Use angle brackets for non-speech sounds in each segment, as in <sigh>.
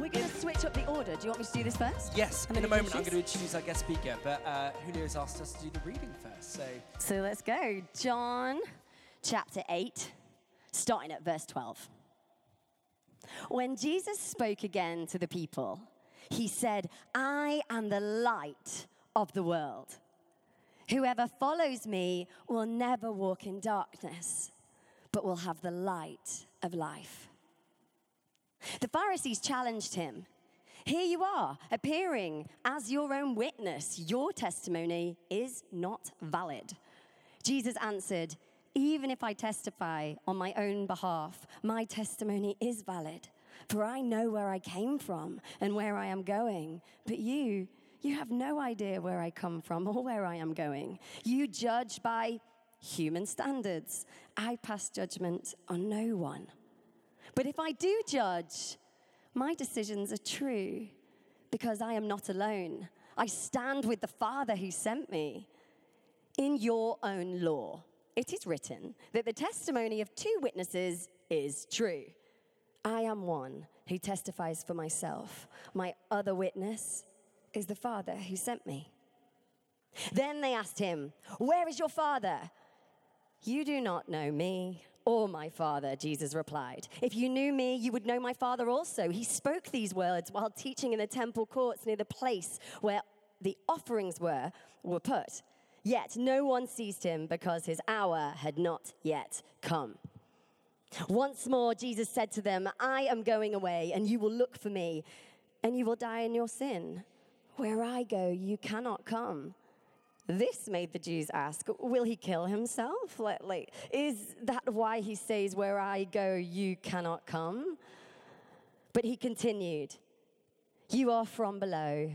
we're going to switch up the order. Do you want me to do this first? Yes, I'm in a moment I'm going to introduce our guest speaker, but uh, Julio's asked us to do the reading first. So, So let's go. John chapter 8, starting at verse 12. When Jesus spoke again to the people, he said, I am the light of the world. Whoever follows me will never walk in darkness, but will have the light of life. The Pharisees challenged him. Here you are, appearing as your own witness. Your testimony is not valid. Jesus answered, Even if I testify on my own behalf, my testimony is valid. For I know where I came from and where I am going. But you, you have no idea where I come from or where I am going. You judge by human standards. I pass judgment on no one. But if I do judge, my decisions are true because I am not alone. I stand with the Father who sent me. In your own law, it is written that the testimony of two witnesses is true. I am one who testifies for myself. My other witness is the Father who sent me. Then they asked him, Where is your Father? You do not know me or my Father, Jesus replied. If you knew me, you would know my Father also. He spoke these words while teaching in the temple courts near the place where the offerings were, were put. Yet no one seized him because his hour had not yet come. Once more, Jesus said to them, I am going away, and you will look for me, and you will die in your sin. Where I go, you cannot come. This made the Jews ask, Will he kill himself? Like, like, is that why he says, Where I go, you cannot come? But he continued, You are from below,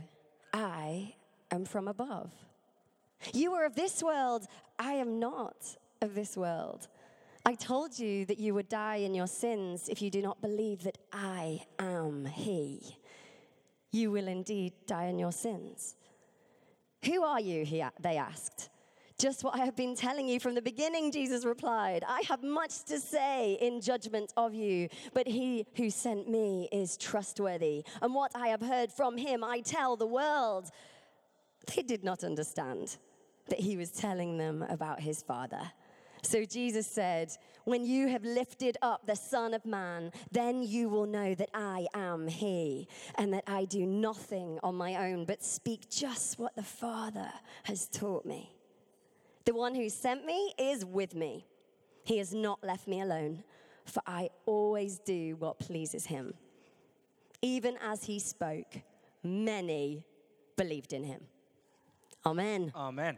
I am from above. You are of this world, I am not of this world. I told you that you would die in your sins if you do not believe that I am He. You will indeed die in your sins. Who are you? He, they asked. Just what I have been telling you from the beginning, Jesus replied. I have much to say in judgment of you, but he who sent me is trustworthy. And what I have heard from him, I tell the world. They did not understand that he was telling them about his Father. So Jesus said, When you have lifted up the Son of Man, then you will know that I am He, and that I do nothing on my own, but speak just what the Father has taught me. The one who sent me is with me. He has not left me alone, for I always do what pleases Him. Even as He spoke, many believed in Him. Amen. Amen.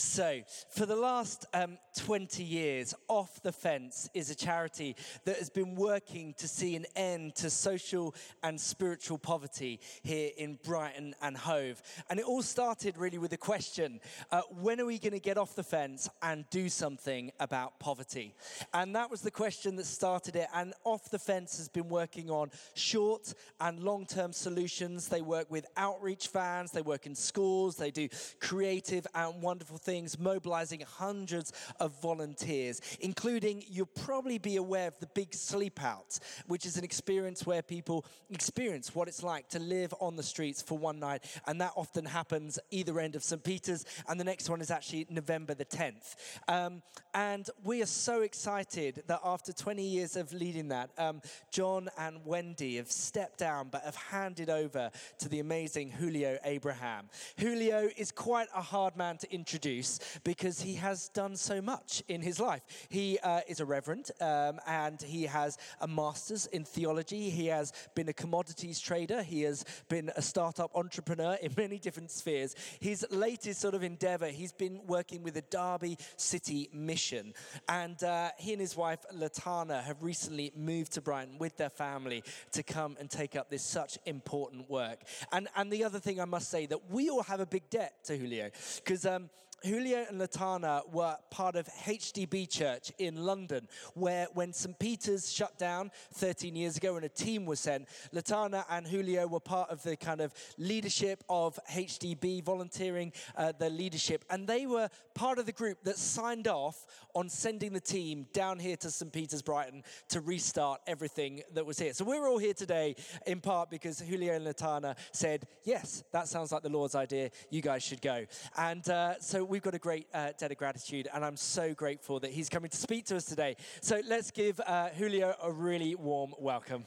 So, for the last um, 20 years, Off the Fence is a charity that has been working to see an end to social and spiritual poverty here in Brighton and Hove. And it all started really with a question uh, when are we going to get off the fence and do something about poverty? And that was the question that started it. And Off the Fence has been working on short and long term solutions. They work with outreach vans, they work in schools, they do creative and wonderful things, mobilizing hundreds of volunteers, including you'll probably be aware of the Big Sleep Out, which is an experience where people experience what it's like to live on the streets for one night. And that often happens either end of St. Peter's, and the next one is actually November the 10th. Um, and we are so excited that after 20 years of leading that, um, John and Wendy have stepped down but have handed over to the amazing Julio Abraham. Julio is quite a hard man to introduce because he has done so much in his life. He uh, is a reverend um, and he has a master's in theology. He has been a commodities trader. He has been a startup entrepreneur in many different spheres. His latest sort of endeavor, he's been working with the Derby City Mission. And uh, he and his wife, Latana, have recently moved to Brighton with their family to come and take up this such important work. And, and the other thing I must say that we all have a big debt to Julio because um, Julio and Latana were part of HTB Church in London, where when St. Peter's shut down 13 years ago and a team was sent, Latana and Julio were part of the kind of leadership of HTB, volunteering uh, their leadership. And they were part of the group that signed off on sending the team down here to St. Peter's Brighton to restart everything that was here. So we're all here today in part because Julio and Latana said, Yes, that sounds like the Lord's idea. You guys should go. And uh, so we've got a great uh, debt of gratitude, and I'm so grateful that he's coming to speak to us today. So let's give uh, Julio a really warm welcome.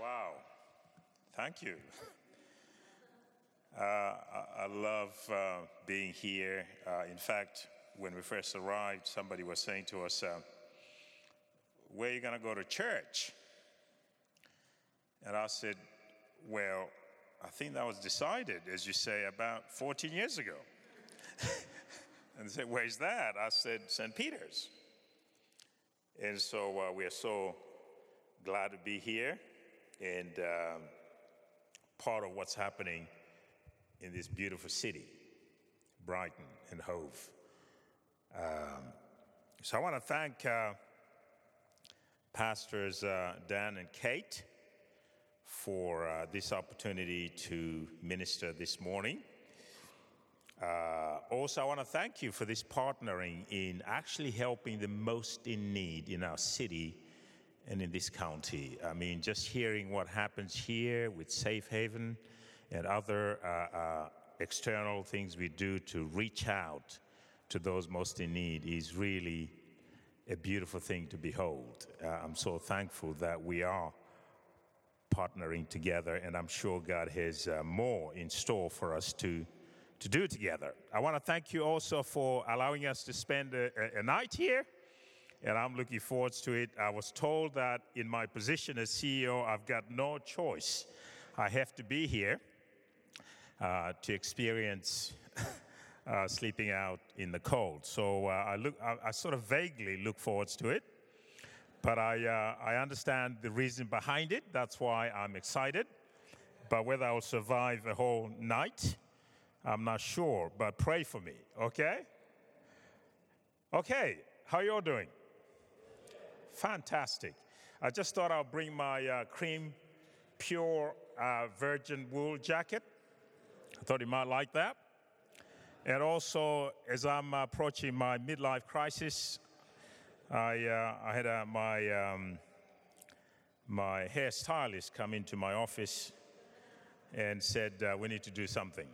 Wow, thank you. Uh, I, I, love uh, being here. Uh, in fact, when we first arrived, somebody was saying to us, uh, where are you going to go to church? And I said, Well, I think that was decided, as you say, about 14 years ago. <laughs> and they said, Where's that? I said, St. Peter's. And so uh, we are so glad to be here and um, part of what's happening in this beautiful city, Brighton and Hove. Um, so I want to thank. Uh, Pastors uh, Dan and Kate for uh, this opportunity to minister this morning. Uh, also, I want to thank you for this partnering in actually helping the most in need in our city and in this county. I mean, just hearing what happens here with Safe Haven and other uh, uh, external things we do to reach out to those most in need is really a beautiful thing to behold. Uh, I'm so thankful that we are partnering together, and I'm sure God has uh, more in store for us to, to do together. I want to thank you also for allowing us to spend a, a night here, and I'm looking forward to it. I was told that in my position as CEO, I've got no choice. I have to be here uh, to experience <laughs> uh, sleeping out in the cold. So uh, I, look, I, I, sort of vaguely look forward to it, but I, uh, I understand the reason behind it. That's why I'm excited. But whether I'll survive the whole night, I'm not sure. But pray for me, okay? Okay, how you all doing? Fantastic. I just thought I'll bring my uh, cream pure uh, virgin wool jacket. I thought you might like that. And also, as I'm approaching my midlife crisis, I, uh, I had uh, my, um, my hairstylist come into my office and said, uh, We need to do something.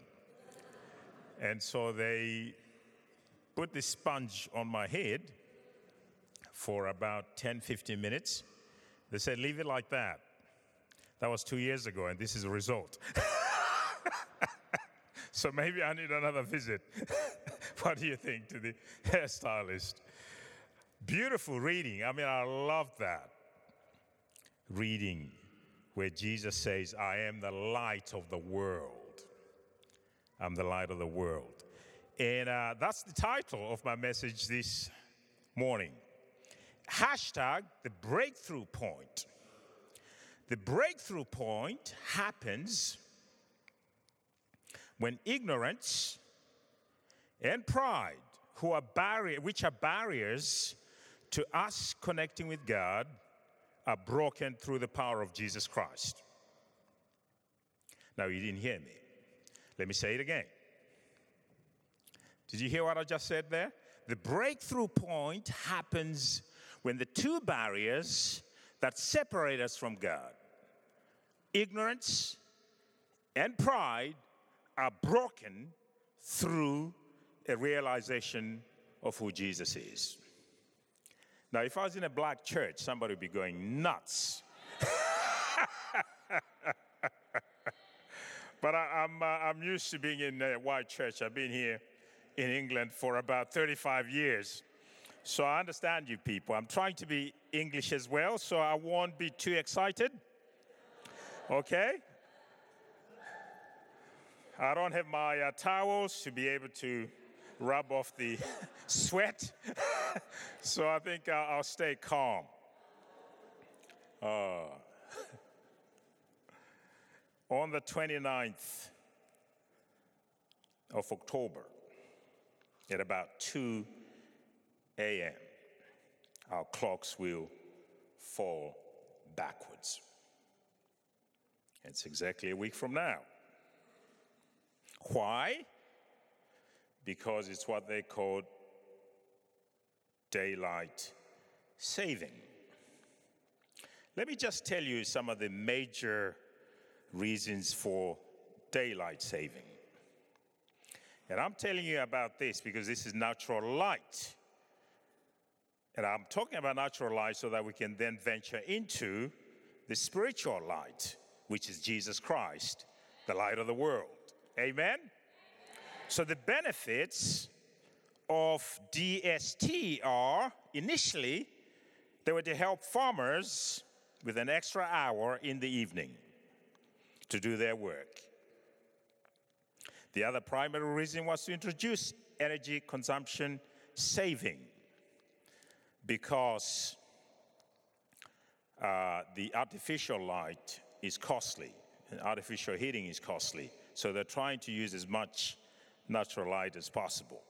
And so they put this sponge on my head for about 10, 15 minutes. They said, Leave it like that. That was two years ago, and this is the result. <laughs> So maybe I need another visit. <laughs> what do you think to the hairstylist? Beautiful reading. I mean, I love that. Reading where Jesus says, I am the light of the world. I'm the light of the world. And uh, that's the title of my message this morning. Hashtag the breakthrough point. The breakthrough point happens when ignorance and pride, who are barrier, which are barriers to us connecting with God, are broken through the power of Jesus Christ. Now, you didn't hear me. Let me say it again. Did you hear what I just said there? The breakthrough point happens when the two barriers that separate us from God, ignorance and pride, are broken through a realization of who Jesus is. Now, if I was in a black church, somebody would be going nuts. <laughs> but I, am I'm, uh, I'm used to being in a white church. I've been here in England for about 35 years. So I understand you people. I'm trying to be English as well, so I won't be too excited. Okay? I don't have my uh, towels to be able to rub off the <laughs> sweat. <laughs> so I think I'll, I'll stay calm. <laughs> On the 29th of October, at about 2 a.m., our clocks will fall backwards. It's exactly a week from now. Why? Because it's what they call daylight saving. Let me just tell you some of the major reasons for daylight saving. And I'm telling you about this because this is natural light. And I'm talking about natural light so that we can then venture into the spiritual light, which is Jesus Christ, the light of the world. Amen? So the benefits of DST are initially they were to help farmers with an extra hour in the evening to do their work. The other primary reason was to introduce energy consumption saving because uh, the artificial light is costly, and artificial heating is costly. So they're trying to use as much natural light as possible.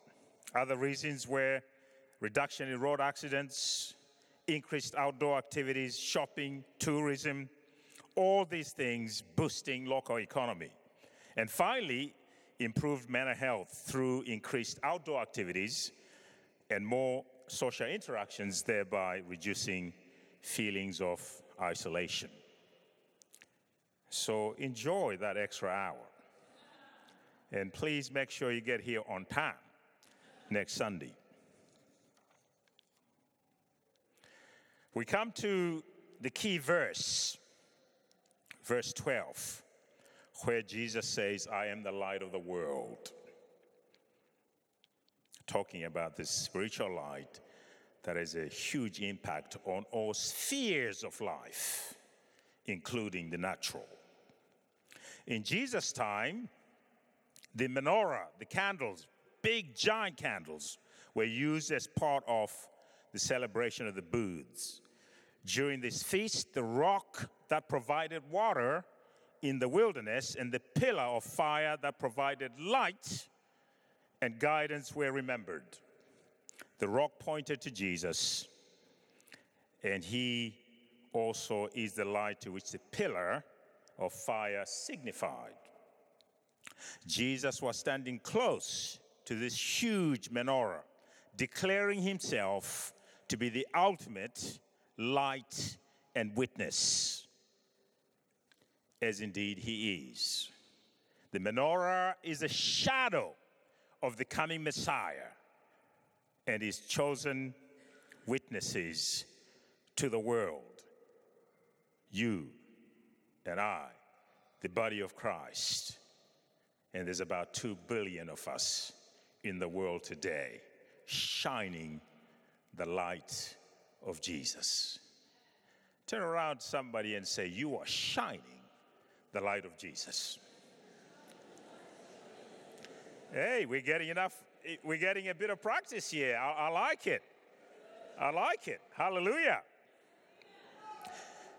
Other reasons were reduction in road accidents, increased outdoor activities, shopping, tourism, all these things boosting local economy. And finally, improved mental health through increased outdoor activities and more social interactions, thereby reducing feelings of isolation. So enjoy that extra hour. And please make sure you get here on time next Sunday. We come to the key verse, verse 12, where Jesus says, I am the light of the world. Talking about this spiritual light that has a huge impact on all spheres of life, including the natural. In Jesus' time, the menorah, the candles, big giant candles, were used as part of the celebration of the booths. During this feast, the rock that provided water in the wilderness and the pillar of fire that provided light and guidance were remembered. The rock pointed to Jesus, and he also is the light to which the pillar of fire signified. Jesus was standing close to this huge menorah, declaring himself to be the ultimate light and witness, as indeed he is. The menorah is a shadow of the coming Messiah and his chosen witnesses to the world. You and I, the body of Christ. And there's about 2 billion of us in the world today, shining the light of Jesus. Turn around somebody and say, You are shining the light of Jesus. Hey, we're getting enough, we're getting a bit of practice here. I, I like it. I like it. Hallelujah.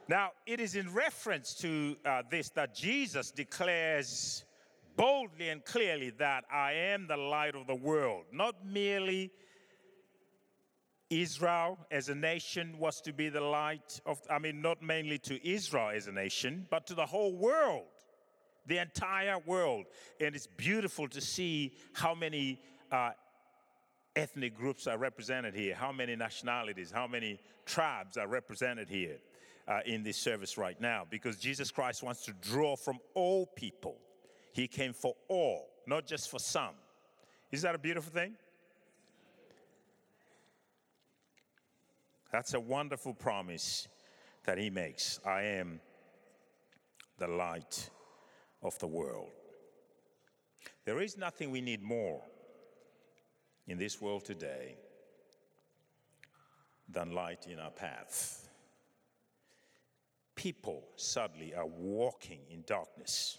Now, it is in reference to uh, this that Jesus declares boldly and clearly that I am the light of the world, not merely Israel as a nation was to be the light of, I mean, not mainly to Israel as a nation, but to the whole world, the entire world. And it's beautiful to see how many uh, ethnic groups are represented here, how many nationalities, how many tribes are represented here uh, in this service right now, because Jesus Christ wants to draw from all people. He came for all, not just for some. Is that a beautiful thing? That's a wonderful promise that he makes. I am the light of the world. There is nothing we need more in this world today than light in our path. People sadly are walking in darkness.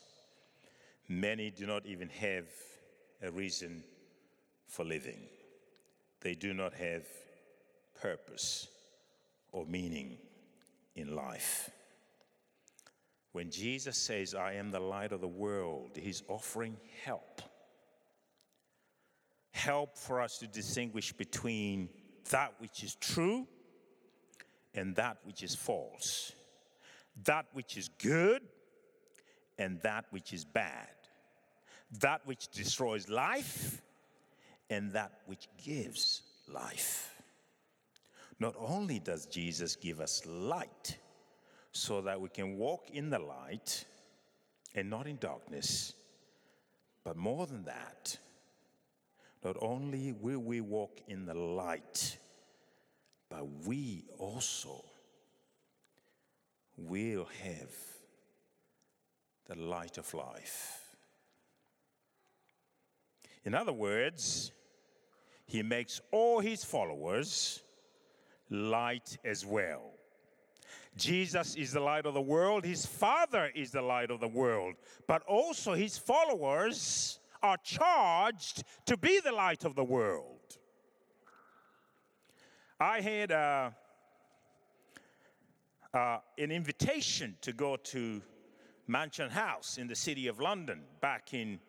Many do not even have a reason for living. They do not have purpose or meaning in life. When Jesus says, I am the light of the world, he's offering help. Help for us to distinguish between that which is true and that which is false, that which is good and that which is bad, that which destroys life and that which gives life. Not only does Jesus give us light so that we can walk in the light and not in darkness, but more than that, not only will we walk in the light, but we also will have the light of life. In other words, he makes all his followers light as well. Jesus is the light of the world, his Father is the light of the world, but also his followers are charged to be the light of the world. I had uh, uh, an invitation to go to Mansion House in the city of London back in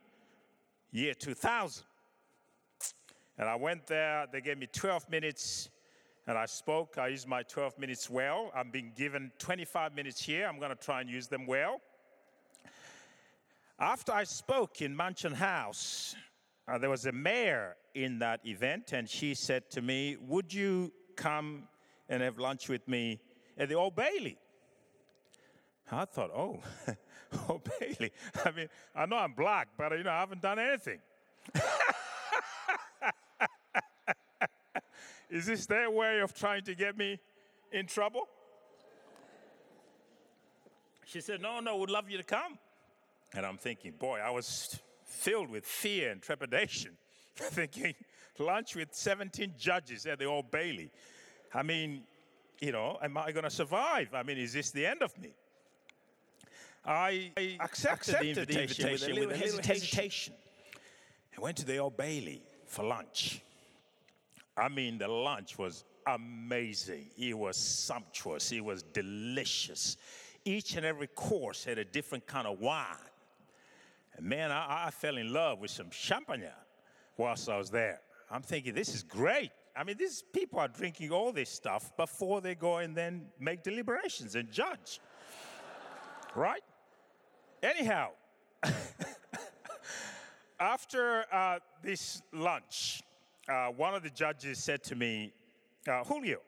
year 2000. And I went there, they gave me 12 minutes and I spoke. I used my 12 minutes well. I'm being given 25 minutes here. I'm going to try and use them well. After I spoke in Mansion House, uh, there was a mayor in that event, and she said to me, Would you come and have lunch with me at the Old Bailey? I thought, Oh, <laughs> oh, Bailey. I mean, I know I'm black, but you know, I haven't done anything. <laughs> Is this their way of trying to get me in trouble? She said, No, no, we'd love you to come. And I'm thinking, boy, I was filled with fear and trepidation, <laughs> thinking, lunch with 17 judges at the Old Bailey. I mean, you know, am I going to survive? I mean, is this the end of me? I, accepted, accepted, the invitation, the invitation with, a with a little hesitation. hesitation. I went to the Old Bailey for lunch. I mean, the lunch was amazing. It was sumptuous. It was delicious. Each and every course had a different kind of wine. And man, I, I fell in love with some champagne whilst I was there. I'm thinking, this is great. I mean, these people are drinking all this stuff before they go and then make deliberations and judge. <laughs> right? Anyhow, <laughs> after uh, this lunch, uh, one of the judges said to me, uh, Julio,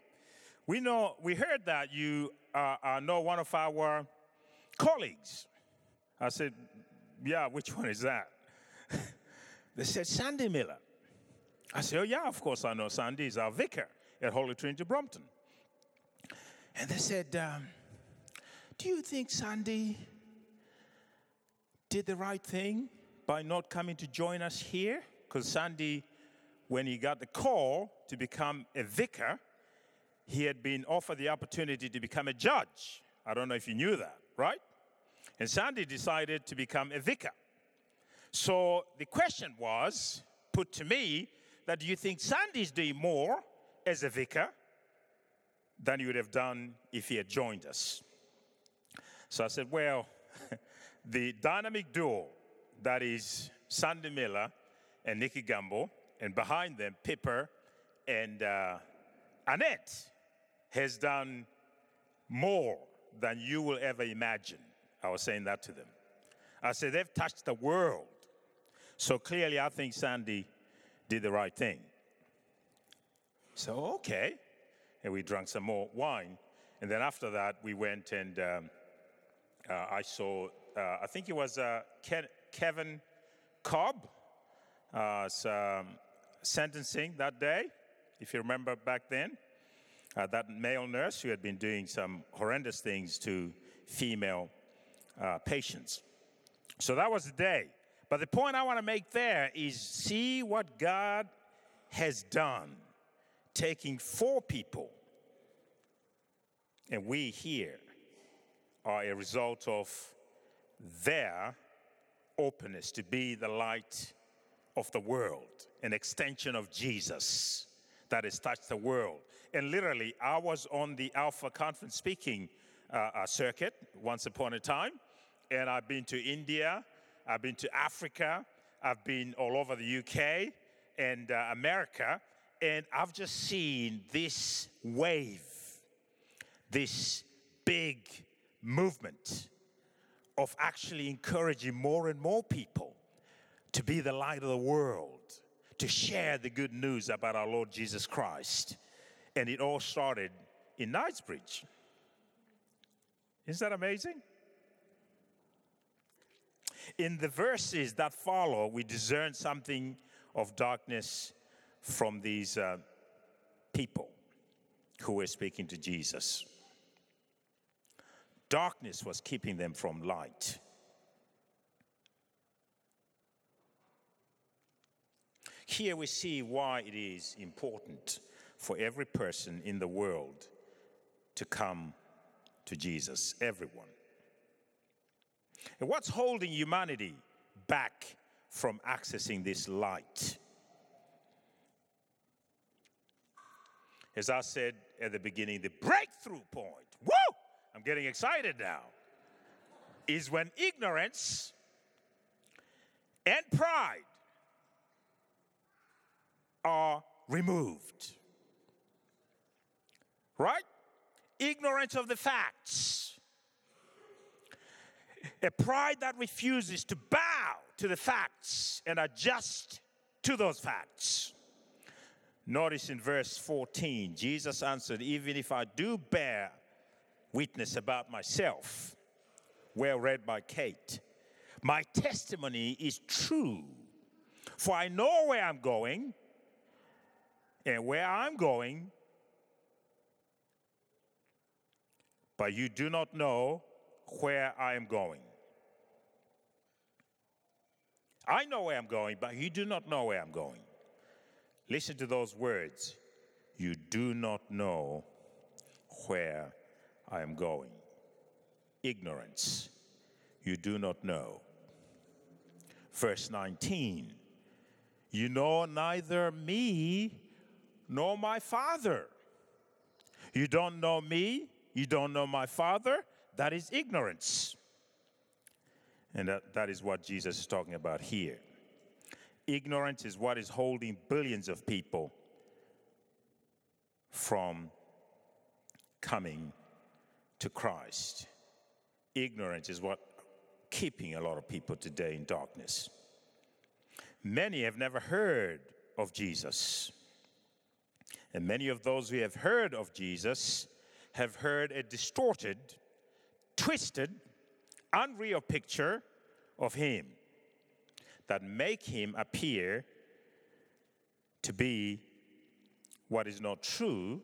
we know, we heard that you uh, know one of our colleagues. I said, yeah, which one is that? <laughs> they said, Sandy Miller. I said, oh, yeah, of course I know Sandy. He's our vicar at Holy Trinity Brompton. And they said, um, do you think Sandy did the right thing by not coming to join us here? Because Sandy when he got the call to become a vicar, he had been offered the opportunity to become a judge. I don't know if you knew that, right? And Sandy decided to become a vicar. So the question was put to me that do you think Sandy's doing more as a vicar than he would have done if he had joined us? So I said, well, <laughs> the dynamic duo that is Sandy Miller and Nicky Gumbel and behind them, Pippa and uh, Annette has done more than you will ever imagine. I was saying that to them. I said, they've touched the world. So clearly, I think Sandy did the right thing. So, okay. And we drank some more wine. And then after that, we went and um, uh, I saw, uh, I think it was uh, Ke- Kevin Cobb. Uh, um, sentencing that day, if you remember back then. Uh, that male nurse who had been doing some horrendous things to female uh, patients. So that was the day. But the point I want to make there is see what God has done, taking four people, and we here are a result of their openness to be the light of the world, an extension of Jesus that has touched the world. And literally, I was on the Alpha conference speaking uh, uh, circuit once upon a time, and I've been to India, I've been to Africa, I've been all over the UK and uh, America, and I've just seen this wave, this big movement of actually encouraging more and more people to be the light of the world, to share the good news about our Lord Jesus Christ. And it all started in Knightsbridge. Isn't that amazing? In the verses that follow, we discern something of darkness from these uh, people who were speaking to Jesus. Darkness was keeping them from light. Here we see why it is important for every person in the world to come to Jesus, everyone. And what's holding humanity back from accessing this light? As I said at the beginning, the breakthrough point, woo! I'm getting excited now, is when ignorance and pride are removed. Right? Ignorance of the facts. A pride that refuses to bow to the facts and adjust to those facts. Notice in verse 14, Jesus answered, Even if I do bear witness about myself, well read by Kate, my testimony is true. For I know where I'm going, and where I'm going, but you do not know where I am going. I know where I'm going, but you do not know where I'm going. Listen to those words. You do not know where I am going. Ignorance. You do not know. Verse 19. You know neither me nor my Father. You don't know me, you don't know my Father. That is ignorance. And that, that is what Jesus is talking about here. Ignorance is what is holding billions of people from coming to Christ. Ignorance is what keeping a lot of people today in darkness. Many have never heard of Jesus. And many of those who have heard of Jesus have heard a distorted, twisted, unreal picture of him that make him appear to be what is not true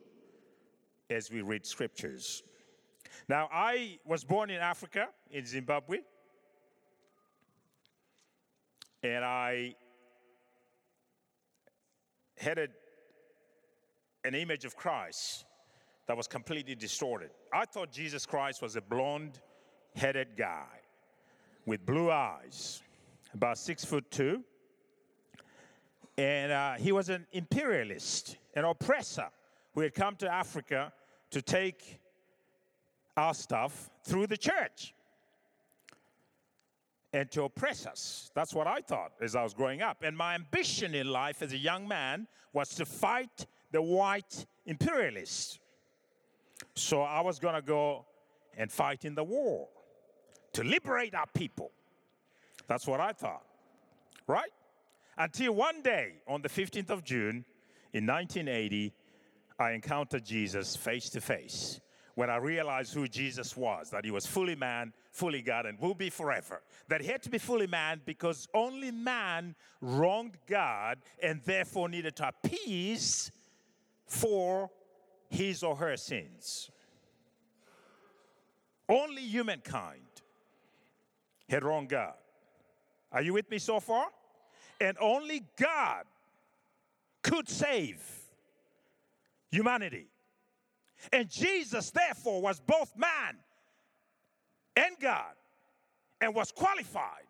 as we read scriptures. Now, I was born in Africa, in Zimbabwe, and I had a, an image of Christ that was completely distorted. I thought Jesus Christ was a blonde headed guy with blue eyes about six foot two. And uh, he was an imperialist, an oppressor who had come to Africa to take our stuff through the church and to oppress us. That's what I thought as I was growing up. And my ambition in life as a young man was to fight the white imperialists. So I was going to go and fight in the war to liberate our people. That's what I thought, right? Until one day on the 15th of June in 1980, I encountered Jesus face to face when I realized who Jesus was, that he was fully man, fully God, and will be forever. That he had to be fully man because only man wronged God and therefore needed to appease for his or her sins. Only humankind had wronged God. Are you with me so far? And only God could save humanity. And Jesus, therefore, was both man and God and was qualified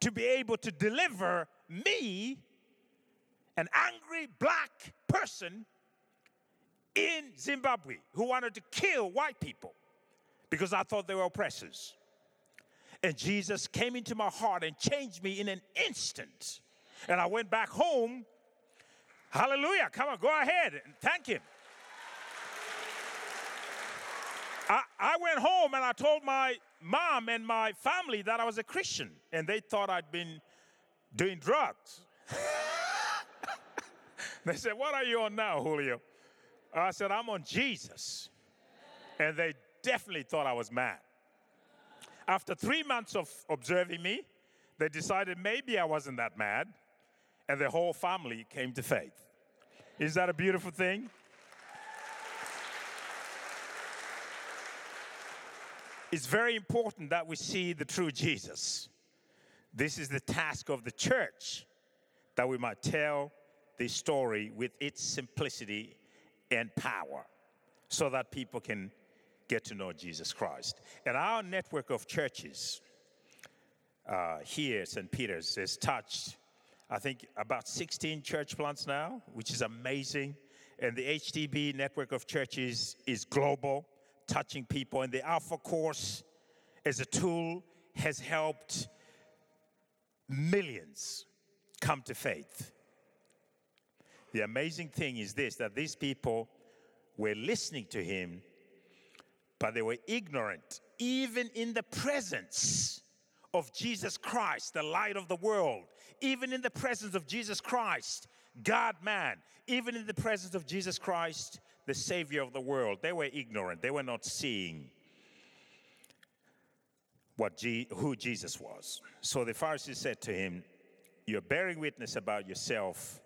to be able to deliver me, an angry black person in Zimbabwe who wanted to kill white people because I thought they were oppressors. And Jesus came into my heart and changed me in an instant. And I went back home. Hallelujah. Come on, go ahead and thank Him. I, I went home and I told my mom and my family that I was a Christian, and they thought I'd been doing drugs. <laughs> they said, What are you on now, Julio? I said, I'm on Jesus. And they definitely thought I was mad. After three months of observing me, they decided maybe I wasn't that mad, and the whole family came to faith. Is that a beautiful thing? It's very important that we see the true Jesus. This is the task of the church that we might tell the story with its simplicity and power so that people can get to know Jesus Christ. And our network of churches uh, here, St. Peter's, has touched, I think, about 16 church plants now, which is amazing. And the HTB network of churches is global touching people. And the Alpha course, as a tool, has helped millions come to faith. The amazing thing is this that these people were listening to him, but they were ignorant, even in the presence of Jesus Christ, the light of the world, even in the presence of Jesus Christ, God man, even in the presence of Jesus Christ, the Savior of the world. They were ignorant, they were not seeing what who Jesus was. So the Pharisees said to him, You're bearing witness about yourself,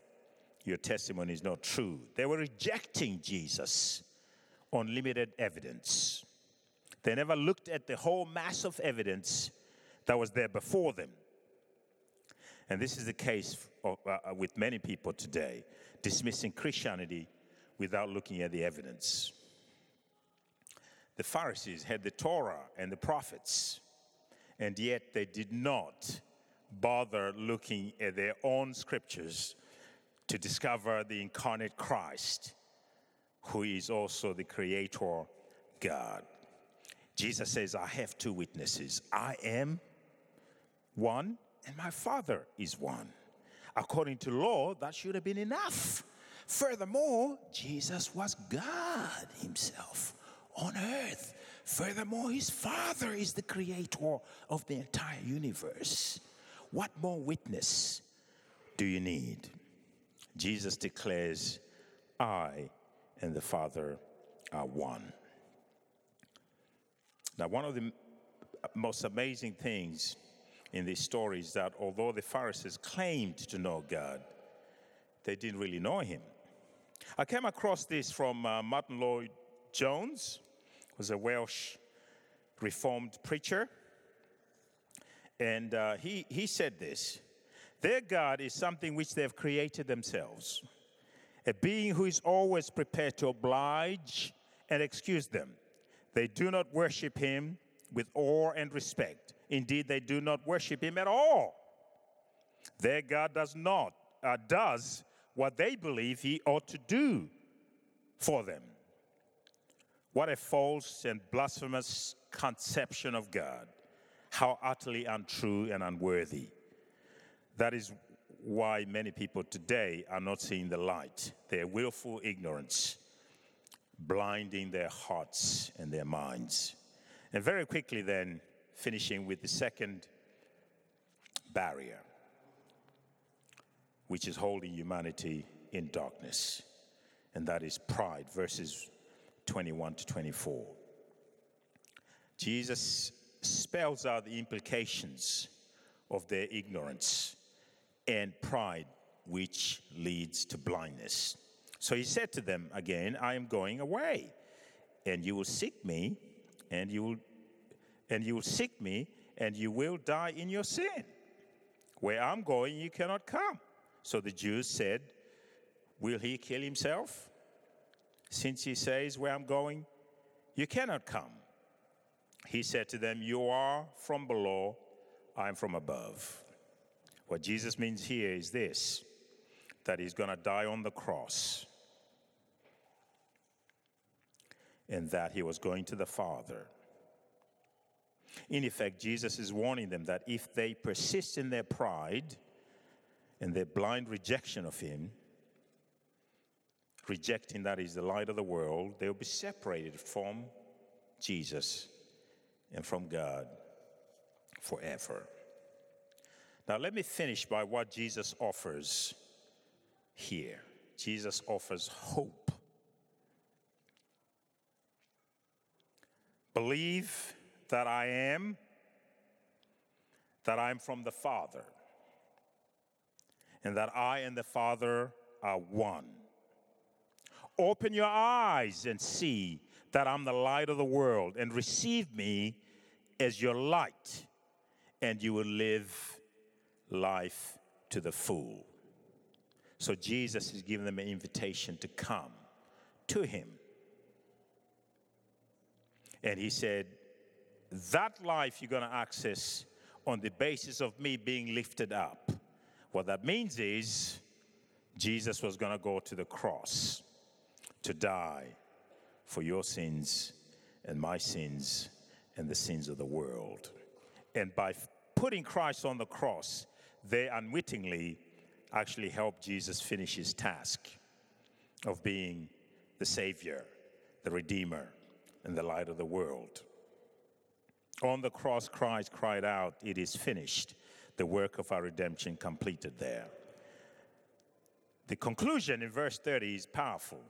your testimony is not true. They were rejecting Jesus on limited evidence. They never looked at the whole mass of evidence that was there before them. And this is the case of, uh, uh with many people today, dismissing Christianity without looking at the evidence. The Pharisees had the Torah and the prophets, and yet they did not bother looking at their own scriptures to discover the incarnate Christ, who is also the Creator God. Jesus says, I have two witnesses. I am one, and my Father is one. According to law, that should have been enough. Furthermore, Jesus was God Himself on earth. Furthermore, His Father is the creator of the entire universe. What more witness do you need? Jesus declares, I and the Father are one. Now, one of the most amazing things in this story is that although the Pharisees claimed to know God, they didn't really know Him. I came across this from uh, Martyn Lloyd Jones, was a Welsh Reformed preacher. And uh, he, he said this Their God is something which they have created themselves, a being who is always prepared to oblige and excuse them. They do not worship him with awe and respect. Indeed, they do not worship him at all. Their God does not, uh, does what they believe he ought to do for them. What a false and blasphemous conception of God. How utterly untrue and unworthy. That is why many people today are not seeing the light. Their willful ignorance blinding their hearts and their minds. And very quickly, then, finishing with the second barrier which is holding humanity in darkness, and that is pride, verses 21 to 24. Jesus spells out the implications of their ignorance and pride, which leads to blindness. So he said to them again, I am going away, and you will seek me, and you will and you will seek me, and you will die in your sin. Where I'm going, you cannot come. So the Jews said, Will he kill himself? Since he says, Where I'm going, you cannot come. He said to them, You are from below, I am from above. What Jesus means here is this that he's going to die on the cross and that he was going to the Father In effect, Jesus is warning them that if they persist in their pride and their blind rejection of Him, rejecting that He's the light of the world, they will be separated from Jesus and from God forever. Now, let me finish by what Jesus offers here. Jesus offers hope. Believe that I am, that I'm from the Father, and that I and the Father are one. Open your eyes and see that I'm the light of the world, and receive me as your light, and you will live life to the full. So Jesus is giving them an invitation to come to him. And he said, That life you're going to access on the basis of me being lifted up. What that means is Jesus was going to go to the cross to die for your sins and my sins and the sins of the world. And by putting Christ on the cross, they unwittingly actually helped Jesus finish his task of being the Savior, the Redeemer, and the light of the world. On the cross, Christ cried out, It is finished. The work of our redemption completed there. The conclusion in verse 30 is powerful.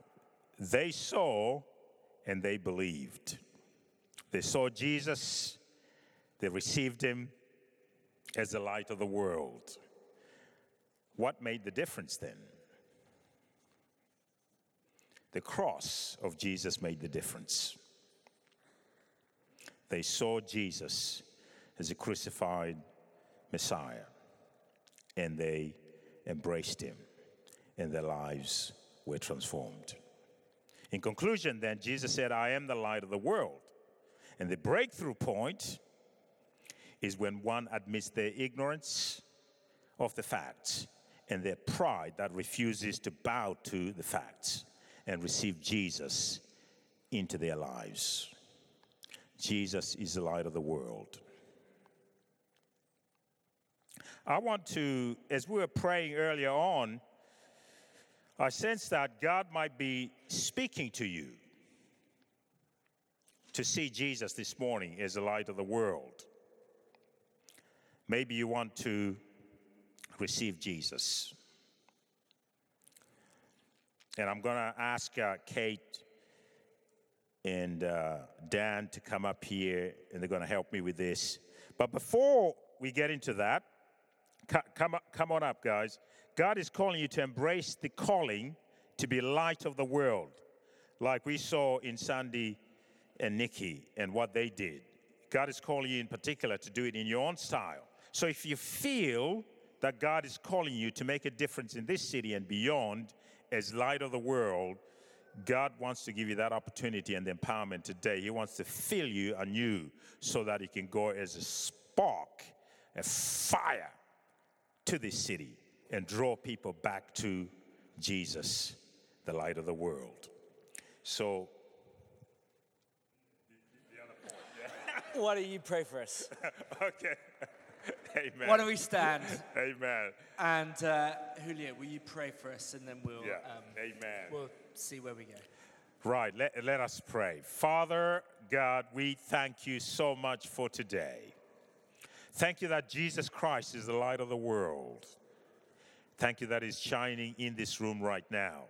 They saw and they believed. They saw Jesus, they received him as the light of the world. What made the difference then? The cross of Jesus made the difference. They saw Jesus as a crucified Messiah and they embraced him, and their lives were transformed. In conclusion, then, Jesus said, I am the light of the world. And the breakthrough point is when one admits their ignorance of the facts and their pride that refuses to bow to the facts and receive Jesus into their lives. Jesus is the light of the world. I want to, as we were praying earlier on, I sense that God might be speaking to you to see Jesus this morning as the light of the world. Maybe you want to receive Jesus. And I'm going to ask uh, Kate and uh, Dan to come up here, and they're going to help me with this. But before we get into that, come, come on up, guys. God is calling you to embrace the calling to be light of the world, like we saw in Sandy and Nikki and what they did. God is calling you in particular to do it in your own style. So if you feel that God is calling you to make a difference in this city and beyond as light of the world, God wants to give you that opportunity and the empowerment today. He wants to fill you anew so that you can go as a spark, a fire to this city and draw people back to Jesus, the light of the world. So, <laughs> Why don't you pray for us? <laughs> okay. Amen. Why don't we stand? Amen. And uh, Julia, will you pray for us and then we'll, Yeah. um, Amen. we'll see where we go. Right, let, let us pray. Father God, we thank you so much for today. Thank you that Jesus Christ is the light of the world. Thank you that He's shining in this room right now,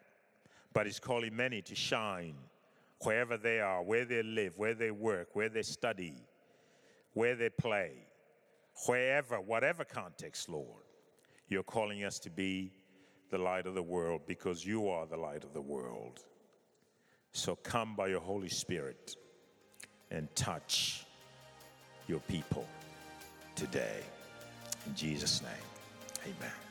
but He's calling many to shine wherever they are, where they live, where they work, where they study, where they play, wherever, whatever context, Lord. You're calling us to be the light of the world because you are the light of the world. So come by your Holy Spirit and touch your people today. In Jesus' name, amen.